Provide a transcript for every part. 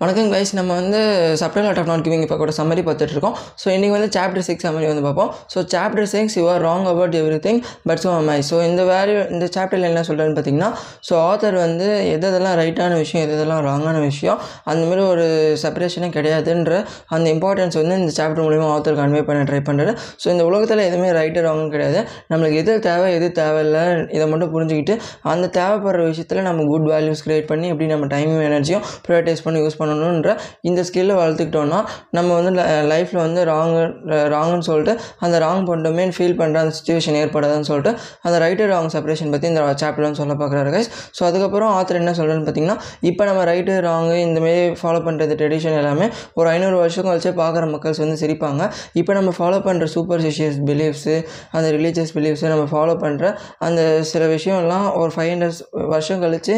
வணக்கம் கைஸ் நம்ம வந்து subtle art of not giving இப்போ கூட சம்மரி பார்த்துட்ருக்கோம். ஸோ இன்றைக்கி வந்து சாப்டர் சிக்ஸ் சம்மரி வந்து பார்ப்போம். So chapter six you are wrong about everything but so my so இந்த வேல்யூ இந்த சாப்டரில் என்ன சொல்கிறேன்னு பார்த்தீங்கன்னா ஸோ ஆத்தர் வந்து எது எதெல்லாம் ரைட்டான விஷயம் எது எதெல்லாம் ராங்கான விஷயம் அந்தமாரி ஒரு செப்பரேஷனே கிடையாதுன்ற அந்த இம்பார்ட்டன்ஸ் வந்து இந்த சாப்டர் மூலிமா ஆத்தர் கன்வே பண்ண ட்ரை பண்ணுறது ஸோ இந்த உலகத்தில் எதுவுமே ரைட்டு ராங்கும் கிடையாது. நம்மளுக்கு எது தேவை எது தேவையில்லை இதை மட்டும் புரிஞ்சுக்கிட்டு அந்த தேவைப்படுற விஷயத்தில் நம்ம குட் வேல்யூஸ் க்ரியேட் பண்ணி எப்படி நம்ம டைமும் எனர்ஜியும் ப்ரைவேட்டைஸ் பண்ணி யூஸ் பண்ணணுன்ற இந்த ஸ்கில்லை வளர்த்துக்கிட்டோன்னா நம்ம வந்து லைஃப்பில் வந்து ராங்கு ராங்குன்னு சொல்லிட்டு அந்த ராங் பண்ணுமே ஃபீல் பண்ணுற அந்த சுச்சுவேஷன் ஏற்படாதுன்னு சொல்லிட்டு அந்த ரைட் ராங் செப்பரேஷன் பற்றி இந்த சாப்டர்னு சொல்ல பார்க்குறாரு கைஸ் ஸோ அதுக்கப்புறம் ஆத்தர் என்ன சொல்கிறேன்னு பார்த்தீங்கன்னா இப்போ நம்ம ரைட்டு ராங்கு இந்தமாரி ஃபாலோ பண்ணுறது ட்ரெடிஷன் எல்லாமே ஒரு ஐநூறு வருஷம் கழிச்சு பார்க்குற மக்கள்ஸ் வந்து சிரிப்பாங்க. இப்போ நம்ம ஃபாலோ பண்ணுற சூப்பர் சிஷியஸ் பிலீஃப்ஸு அந்த ரிலீஜியஸ் பிலீஃப்ஸு நம்ம ஃபாலோ பண்ணுற அந்த சில விஷயம்லாம் ஒரு ஃபைவ் ஹண்ட்ரட் வருஷம் கழிச்சு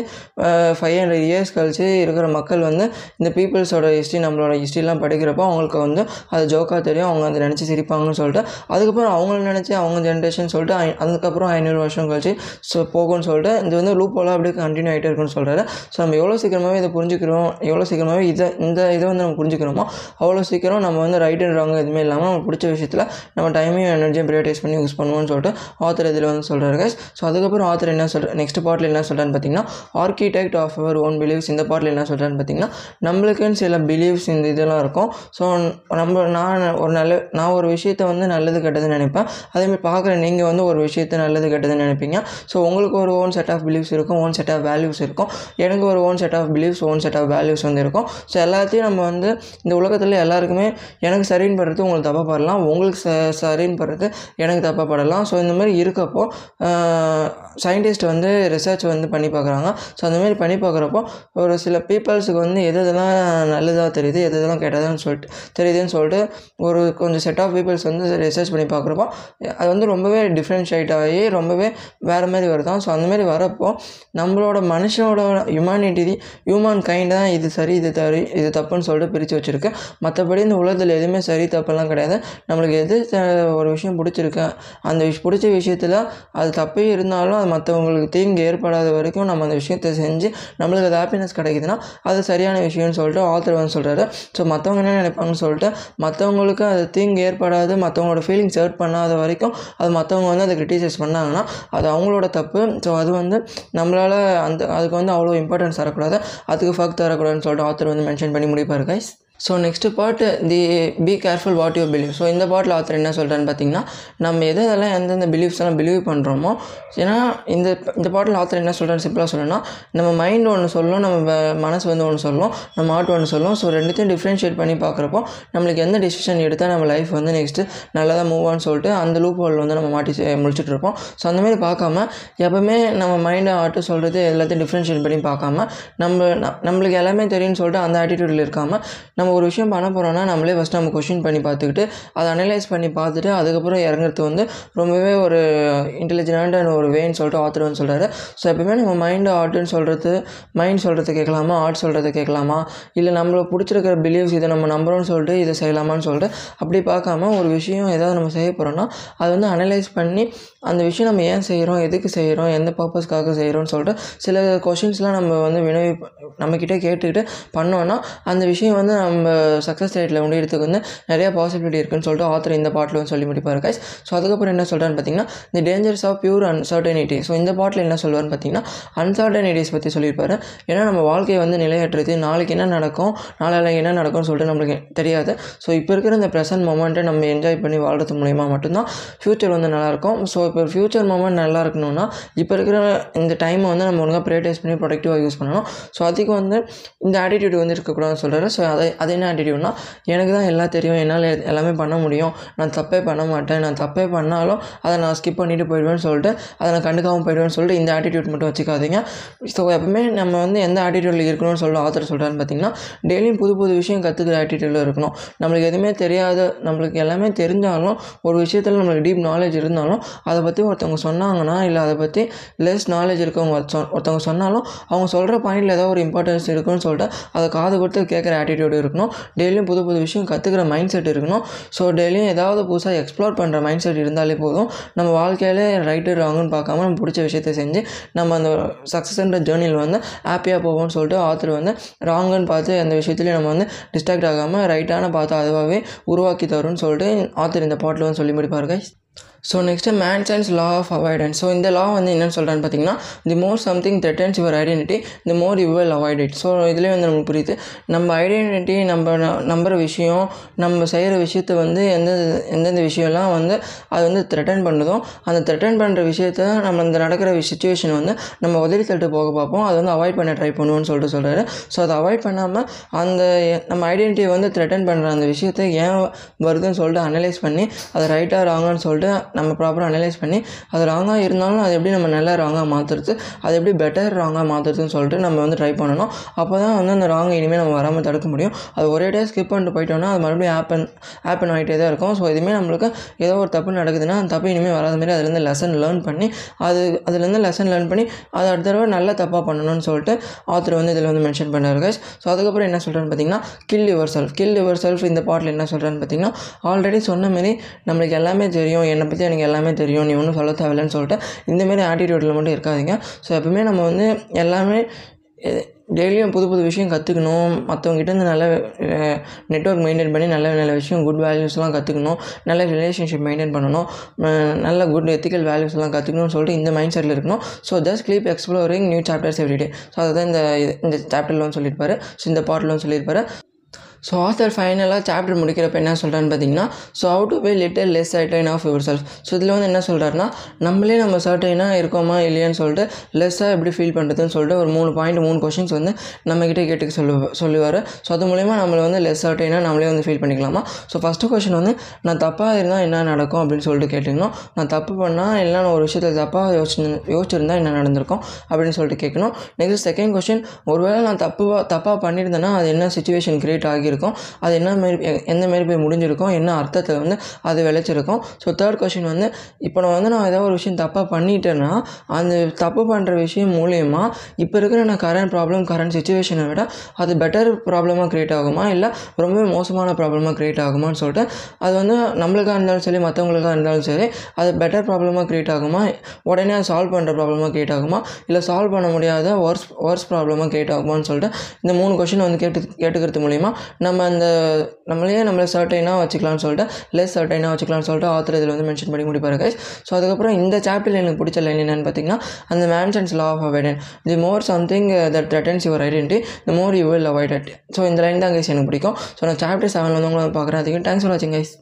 ஃபைவ் ஹண்ட்ரட் இயர்ஸ் கழிச்சு இருக்கிற மக்கள் வந்து இந்த பீப்புள்ஸோட ஹிஸ்ட்ரி நம்மளோட ஹிஸ்ட்ரிலாம் படிக்கிறப்போ அவங்களுக்கு வந்து அது ஜோக்காக தெரியும். அவங்க அதை நினச்சி சிரிப்பாங்கன்னு சொல்லிட்டு அதுக்கப்புறம் அவங்கள நினச்சி அவங்க ஜென்ரேஷன் சொல்லிட்டு அதுக்கப்புறம் ஐநூறு வருஷம் கழிச்சு ஸோ போகும்னு சொல்லிட்டு இது வந்து லூப் அப்படியே கண்டினியூ ஆகிட்டே இருக்குன்னு சொல்கிறாரு ஸோ நம்ம எவ்வளோ சீக்கிரமாகவே இதை புரிஞ்சுக்கிறோம் எவ்வளோ சீக்கிரமாகவே இதை இந்த இதை வந்து நம்ம புரிஞ்சுக்கிறோமோ அவ்வளோ சீக்கிரம் நம்ம வந்து ரைட் அண்ட் ராங் எதுவுமே இல்லாமல் நம்ம பிடிச்ச விஷயத்தில் நம்ம டைமையும் எனர்ஜியும் ப்ரைவேடைஸ் பண்ணி யூஸ் பண்ணுவோம்னு சொல்லிட்டு ஆத்தர் இதில் வந்து சொல்கிறாரு guys. ஸோ அதுக்கப்புறம் ஆத்தர் என்ன சொல்கிற நெக்ஸ்ட் பாட்டில் என்ன சொல்கிறான்னு பார்த்தீங்கன்னா architect of our own beliefs இந்த பாட்டில் என்ன சொல்கிறான்னு பார்த்தீங்கன்னா நம்மளுக்குன்னு சில பிலீவ்ஸ் இந்த இதெல்லாம் இருக்கும். ஸோ நம்ம நான் ஒரு நல்ல நான் ஒரு விஷயத்தை வந்து நல்லது கெட்டதுன்னு நினைப்பேன். அதேமாதிரி பார்க்குற நீங்கள் வந்து ஒரு விஷயத்தை நல்லது கெட்டதுன்னு நினைப்பீங்க. ஸோ உங்களுக்கு ஒரு ஓன் செட் ஆஃப் பிலீவ்ஸ் இருக்கும் ஓன் செட் ஆஃப் வேல்யூஸ் இருக்கும். எனக்கு ஒரு own set of beliefs own set of values வந்து இருக்கும். ஸோ எல்லாத்தையும் நம்ம வந்து இந்த உலகத்தில் எல்லாருக்குமே எனக்கு சரின்னு படுறது உங்களுக்கு தப்பாக படலாம். உங்களுக்கு ச சரின்னு படுறது எனக்கு தப்பாக படலாம். ஸோ இந்த மாதிரி இருக்கப்போ சயின்டிஸ்ட் வந்து ரிசர்ச் வந்து பண்ணி பார்க்குறாங்க. ஸோ அந்த மாதிரி பண்ணி பார்க்குறப்போ ஒரு சில பீப்புள்ஸுக்கு வந்து எது எதெல்லாம் நல்லதாக தெரியுது எது எதெல்லாம் கெட்டதுன்னு சொல்லிட்டு தெரியுதுன்னு சொல்லிட்டு ஒரு கொஞ்சம் செட் ஆஃப் பீப்புள்ஸ் வந்து ரிசர்ச் பண்ணி பார்க்குறப்போ அது வந்து ரொம்பவே டிஃப்ரென்ஷியேட் ஆகி ரொம்பவே வேறு மாதிரி வருதான் ஸோ அந்தமாரி வரப்போ நம்மளோட மனுஷனோட ஹியூமானிட்டி ஹியூமன் கைண்ட் தான் இது சரி இது தரி இது தப்புன்னு சொல்லிட்டு பிரித்து வச்சுருக்கு. மற்றபடி இந்த உலகத்தில் எதுவுமே சரி தப்பெல்லாம் கிடையாது. நம்மளுக்கு எது ஒரு விஷயம் பிடிச்சிருக்கு அந்த விஷ் பிடிச்ச விஷயத்தில் அது தப்பே இருந்தாலும் அது மற்றவங்களுக்கு தீங்கு ஏற்படாத வரைக்கும் நம்ம அந்த விஷயத்தை செஞ்சு நம்மளுக்கு அது ஹாப்பினஸ் கிடைக்குதுன்னா அது சரியான விஷயம்னு சொல்லிட்டு ஆத்தர் வந்து சொல்கிறாரு ஸோ மற்றவங்க என்ன நினைப்பாங்கன்னு சொல்லிட்டு மற்றவங்களுக்கு அது தீங்கு ஏற்படாது மற்றவங்களோட ஃபீலிங்ஸ் ஹர்ட் பண்ணாத வரைக்கும் அது மற்றவங்க வந்து அதை கிரிட்டிசைஸ் பண்ணாங்கன்னா அது அவங்களோட தப்பு. ஸோ அது வந்து நம்மளால் அந்த அதுக்கு வந்து அவ்வளோ இம்பார்ட்டன்ஸ் தரக்கூடாது. அதுக்கு ஃபக் தரக்கூடாதுன்னு சொல்லிட்டு ஆத்தர் வந்து மென்ஷன் பண்ணி முடிப்பார் guys so next part the be careful what you believe so இந்த பாட்டில் ஆத்தர் என்ன சொல்கிறேன்னு பார்த்தீங்கன்னா நம்ம எது இதெல்லாம் எந்தெந்த பிலீவ்ஸ் எல்லாம் பிலீவ் பண்ணுறோமோ ஏன்னா இந்த இந்த பாட்டில் ஆத்தர் என்ன சொல்கிறேன்னு சிம்பிளாக சொல்லணும்னா நம்ம மைண்ட் ஒன்று சொல்லும் நம்ம மனசு வந்து ஒன்று சொல்லும் நம்ம ஹார்ட் ஒன்று சொல்லும். ஸோ ரெண்டுத்தையும் டிஃப்ரென்ஷியேட் பண்ணி பார்க்குறப்போ நம்மளுக்கு எந்த டிசிஷன் எடுத்தால் நம்ம லைஃப் வந்து நெக்ஸ்ட்டு நல்லதாக மூவ் ஆன்னு சொல்லிட்டு அந்த லூப் ஹோல் வந்து நம்ம மாட்டி முடிச்சுட்டு இருப்போம். ஸோ அந்தமாரி பார்க்காம எப்பவுமே நம்ம மைண்டை ஆட்டு சொல்கிறது எல்லாத்தையும் டிஃப்ரென்ஷியேட் பண்ணி பார்க்காம நம்ம ந- நம்மளுக்கு எல்லாமே தெரியும்னு சொல்லிட்டு அந்த ஆட்டிடியூடில் இருக்காமல் நம்ம ஒரு விஷயம் பண்ண போகிறோன்னா நம்மளே ஃபஸ்ட் நம்ம கொஷின் பண்ணி பார்த்துக்கிட்டு அதை அனலைஸ் பண்ணி பார்த்துட்டு அதுக்கப்புறம் இறங்குறது வந்து ரொம்பவே ஒரு இன்டெலிஜென்டான ஒரு வேன்னு சொல்லிட்டு ஆத்தர் வந்து சொல்கிறாரு ஸோ எப்பவுமே நம்ம மைண்டு ஆர்ட்டுன்னு சொல்கிறது மைண்ட் சொல்கிறது கேட்கலாமா? ஆர்ட் சொல்கிறது கேட்கலாமா? இல்லை நம்மளை பிடிச்சிருக்கிற பிலீவ்ஸ் இதை நம்ம நம்புகிறோம்னு சொல்லிட்டு இதை செய்யலாமான்னு சொல்லிட்டு அப்படி பார்க்காம ஒரு விஷயம் ஏதாவது நம்ம செய்ய போகிறோன்னா அது வந்து அனலைஸ் பண்ணி அந்த விஷயம் நம்ம ஏன் செய்கிறோம் எதுக்கு செய்கிறோம் எந்த பர்பஸ்க்காக செய்கிறோம்னு சொல்லிட்டு சில கொஷின்ஸ்லாம் நம்ம வந்து வினவி நம்மக்கிட்ட கேட்டுக்கிட்டு பண்ணோன்னா அந்த விஷயம் வந்து நம்ம நம்ம சக்ஸஸ் ரேட்டில் முடியறதுக்கு வந்து நிறைய பாசிபிலிட்டி இருக்குன்னு சொல்லிட்டு ஆத்தர் இந்த பாட்டில் வந்து சொல்லி முடிப்பார் கைஸ் ஸோ அதுக்கப்புறம் என்ன சொல்கிறான்னு பார்த்தீங்கன்னா the dangers of pure uncertainty so இந்த பாட்டில் என்ன சொல்லுவார்னு பார்த்தீங்கன்னா அன்சர்டனிட்டிஸ் பற்றி சொல்லியிருப்பாரு. ஏன்னா நம்ம வாழ்க்கையை வந்து நிலையற்றது நாளைக்கு என்ன நடக்கும் நாளைக்கு என்ன நடக்கும்னு சொல்லிட்டு நம்மளுக்கு தெரியாது. ஸோ இப்போ இருக்கிற இந்த ப்ரெசன்ட் மொமெண்ட்டை நம்ம என்ஜாய் பண்ணி வாழ்றது மூலிமா மட்டும்தான் ஃப்யூச்சர் வந்து நல்லாயிருக்கும். ஸோ இப்போ ஃப்யூச்சர் மொமெண்ட் நல்லா இருக்கணும்னா இப்போ இருக்கிற இந்த டைமை வந்து நம்ம ஒழுங்காக ப்ரேட்டைஸ் பண்ணி ப்ரொடக்டிவாக யூஸ் பண்ணணும். ஸோ அதுக்கு வந்து இந்த ஆட்டிடியூட் வந்து இருக்கக்கூடாதுன்னு சொல்கிறாரு ஸோ அதை அது என்ன ஆட்டிடியூட்னா எனக்கு தான் எல்லாம் தெரியும் என்னால் எல்லாமே பண்ண முடியும். நான் தப்பே பண்ண மாட்டேன். நான் தப்பே பண்ணாலும் அதை நான் ஸ்கிப் பண்ணிட்டு போயிடுவேன்னு சொல்லிட்டு அதை நான் கண்டுக்காமல் போயிடுவேன்னு சொல்லிட்டு இந்த ஆட்டிடியூட் மட்டும் வச்சுக்காதீங்க. ஸோ எப்பவுமே நம்ம வந்து எந்த ஆட்டிடியூடில் இருக்கணும்னு சொல்லிட்டு ஆத்தர் சொல்கிறான்னு பார்த்தீங்கன்னா டெய்லியும் புது புது விஷயம் கற்றுக்கிற ஆட்டிடியூடில் இருக்கணும். நம்மளுக்கு எதுவுமே தெரியாத நம்மளுக்கு எல்லாமே தெரிஞ்சாலும் ஒரு விஷயத்தில் நம்மளுக்கு டீப் நாலேஜ் இருந்தாலும் அதை பற்றி ஒருத்தவங்க சொன்னாங்கன்னா இல்லை அதை பற்றி லெஸ் நாலேஜ் இருக்கவங்க ஒருத்தவங்க சொன்னாலும் அவங்க சொல்கிற பாயிண்டில் ஏதோ ஒரு இம்பார்ட்டன்ஸ் இருக்குன்னு சொல்லிட்டு அதை காது கொடுத்து கேட்குற ஆட்டிடியூடு இருக்கணும். இருக்கணும். டெய்லியும் புது புது விஷயம் கற்றுக்கிற மைண்ட் செட் இருக்கணும். ஸோ டெய்லியும் ஏதாவது புதுசாக எக்ஸ்ப்ளோர் பண்ணுற மைண்ட் செட் இருந்தாலே போதும். நம்ம வாழ்க்கையிலே ரைட்டு ராங்குன்னு பார்க்காம நம்ம பிடிச்ச விஷயத்தை செஞ்சு நம்ம அந்த சக்ஸஸ்ன்ற ஜேர்னியில் வந்து ஹாப்பியாக போவோம்னு சொல்லிட்டு ஆத்தர் வந்து ராங்குன்னு பார்த்து அந்த விஷயத்துலையும் நம்ம வந்து டிஸ்ட்ராக்ட் ஆகாமல் ரைட்டான பார்த்து அதுவாகவே உருவாக்கி தரும்னு சொல்லிட்டு ஆத்தர் இந்த பாட்டில் வந்து சொல்லி முடிப்பார் guys. So next Manson's law of avoidance so இந்த லா வந்து என்னென்னு சொல்கிறான்னு பார்த்தீங்கன்னா the more something threatens your identity the more you will avoid it so இதுலேயே வந்து நமக்கு புரியுது. நம்ம ஐடென்டிட்டி நம்ம ந- விஷயம் நம்ம செய்கிற விஷயத்தை வந்து எந்த எந்தெந்த விஷயம்லாம் வந்து அது வந்து த்ரெட்டன் பண்ணுதோ அந்த த்ரெட்டன் பண்ணுற விஷயத்த நம்ம இந்த நடக்கிற சுச்சுவேஷன் வந்து நம்ம உதவி தள்ளிட்டு போக பார்ப்போம். அதை வந்து அவாய்ட் பண்ண ட்ரை பண்ணுவோம்னு சொல்லிட்டு சொல்கிறாரு ஸோ அதை அவாய்ட் பண்ணாமல் அந்த நம்ம ஐடென்டிட்டியை வந்து த்ரெட்டன் பண்ணுற அந்த விஷயத்தை ஏன் வருதுன்னு சொல்லிட்டு அனலைஸ் பண்ணி அதை ரைட்டாக ராங்கன்னு சொல்லிட்டு நம்ம ப்ராப்பராக அனலைஸ் பண்ணி அது ராங்காக இருந்தாலும் அது எப்படி நம்ம நல்லா ராங்காக மாற்றுறது அது எப்படி பெட்டர் ராங்காக மாற்றுறதுன்னு சொல்லிட்டு நம்ம வந்து ட்ரை பண்ணணும். அப்போ தான் வந்து அந்த ராங்கை இனிமேல் நம்ம வராமல் தடுக்க முடியும். அது ஒரே டே ஸ்கிப் பண்ணிட்டு போயிட்டோம்னா அது மறுபடியும் ஆப்பன் ஆப்பன் ஆகிட்டே தான் இருக்கும். ஸோ இதுவுமே நம்மளுக்கு ஏதோ ஒரு தப்பு நடக்குதுன்னா அந்த தப்பு இனிமேல் வராத மாதிரி அதுலேருந்து லெசன் லேர்ன் பண்ணி அது அதுலேருந்து லெசன் லேர்ன் பண்ணி அதை அடுத்த தடவை நல்ல தப்பாக பண்ணணும்னு சொல்லிட்டு ஆத்தர் வந்து இதில் வந்து மென்ஷன் பண்ணார் guys. ஸோ அதுக்கப்புறம் என்ன சொல்கிறேன்னு பார்த்தீங்கன்னா kill yourself kill yourself இந்த பாட்டில் என்ன சொல்கிறேன்னு பார்த்தீங்கன்னா ஆல்ரெடி சொன்ன மாரி நம்மளுக்கு எல்லாமே தெரியும் என்னை பற்றி எனக்கு எல்லாமே தெரியும். நீ ஒன்றும் சொல்ல தேவையில்லைன்னு சொல்லிட்டு இந்தமாரி ஆட்டிடியூட்டில் மட்டும் இருக்காதீங்க. ஸோ எப்பவுமே நம்ம வந்து எல்லாமே டெய்லியும் புது புது விஷயம் கற்றுக்கணும் மற்றவங்ககிட்டேருந்து நல்ல நெட்ஒர்க் மெயின்டைன் பண்ணி நல்ல நல்ல விஷயம் குட் வேல்யூஸ்லாம் கற்றுக்கணும் நல்ல ரிலேஷன்ஷிப் மெயின்டைன் பண்ணணும். நல்ல குட் எத்திக்கல் வேல்யூஸ்லாம் கற்றுக்கணும்னு சொல்லிட்டு இந்த மைண்ட் செட்டில் இருக்கணும் so just keep exploring new chapters every day so அதுதான் இந்த இந்த சாப்டர்லாம் சொல்லியிருப்பாரு. ஸோ இந்த பாட்டிலும் சொல்லியிருப்பாரு. ஸோ ஆத்தர் ஃபைனலாக சாப்டர் முடிக்கிறப்ப என்ன சொல்கிறான்னு பார்த்தீங்கன்னா so ought to be little less certain of yourself so இதில் வந்து என்ன சொல்கிறாருன்னா நம்மளே நம்ம சர்டைனாக இருக்கோமா இல்லையான்னு சொல்லிட்டு லெஸ்ஸாக எப்படி ஃபீல் பண்ணுறதுன்னு சொல்லிட்டு ஒரு மூணு பாயிண்ட் மூணு கொஷின்ஸ் வந்து நம்மக்கிட்ட கேட்டுக்க சொல்லு சொல்லுவார். ஸோ அது மூலிமா நம்மளை வந்து லெஸ் சர்டைனாக நம்மளே வந்து ஃபீல் பண்ணிக்கலாமா? ஸோ ஃபஸ்ட்டு கொஷின் வந்து நான் தப்பாக இருந்தால் என்ன நடக்கும் அப்படின்னு சொல்லிட்டு கேட்டுக்கணும் நான் தப்பு பண்ணால் இல்லை நான் ஒரு விஷயத்தில் தப்பாக யோசிச்சு யோசிச்சிருந்தா என்ன நடந்திருக்கும் அப்படின்னு சொல்லிட்டு கேட்கணும் நெக்ஸ்ட் செகண்ட் கொஷின் ஒருவேளை நான் தப்பு தப்பாக பண்ணியிருந்தேன்னா அது என்ன சுச்சுவேஷன் க்ரியேட் ஆகி ஆகியிருக்கும் அது என்ன மாரி எந்த மாரி போய் முடிஞ்சிருக்கும் என்ன அர்த்தத்தில் வந்து அது விளைச்சிருக்கும். ஸோ தேர்ட் கொஷின் வந்து இப்போ நான் வந்து நான் ஏதாவது ஒரு விஷயம் தப்பாக பண்ணிட்டேன்னா அந்த தப்பு பண்ணுற விஷயம் மூலயமா இப்போ இருக்கிற நான் கரண்ட் ப்ராப்ளம் கரண்ட் சுச்சுவேஷனை விட அது பெட்டர் ப்ராப்ளமாக க்ரியேட் ஆகுமா? இல்லை ரொம்பவே மோசமான ப்ராப்ளமாக க்ரியேட் ஆகுமான்னு சொல்லிட்டு அது வந்து நம்மளுக்காக இருந்தாலும் சரி மற்றவங்களுக்காக இருந்தாலும் சரி அது பெட்டர் ப்ராப்ளமாக க்ரியேட் ஆகுமா? உடனே சால்வ் பண்ணுற ப்ராப்ளமாக க்ரியேட் ஆகுமா? இல்லை சால்வ் பண்ண முடியாத ஒர்ஸ் ஒர்ஸ் ப்ராப்ளமாக க்ரியேட் ஆகுமான்னு சொல்லிட்டு இந்த மூணு கொஷின் வந்து கேட்டு கேட்டுக்கிறது மூலிமா நம்ம அந்த நம்மளையே நம்மளை சர்டைனாக வச்சுக்கலாம்னு சொல்லிட்டு லெஸ் சர்டைனாக வச்சுக்கலாம்னு சொல்லிட்டு ஆத்தர் இதில் வந்து மென்ஷன் பண்ணி முடிப்பாரு கைஸ் ஸோ அதுக்கப்புறம் இந்த சாப்டரில் எனக்கு பிடிச்ச லைன் என்னென்னு பார்த்தீங்கன்னா அந்த Manson's law of avoidance the more something that threatens your identity the more you will avoid it so இந்த லைன் தான் கைஸ் எனக்கு பிடிக்கும். ஸோ நான் சாப்டர் செவன் வந்து உங்களை பார்க்குறேன். அதுக்கு தேங்க்ஸ் ஃபார் வாட்சிங் கைஸ்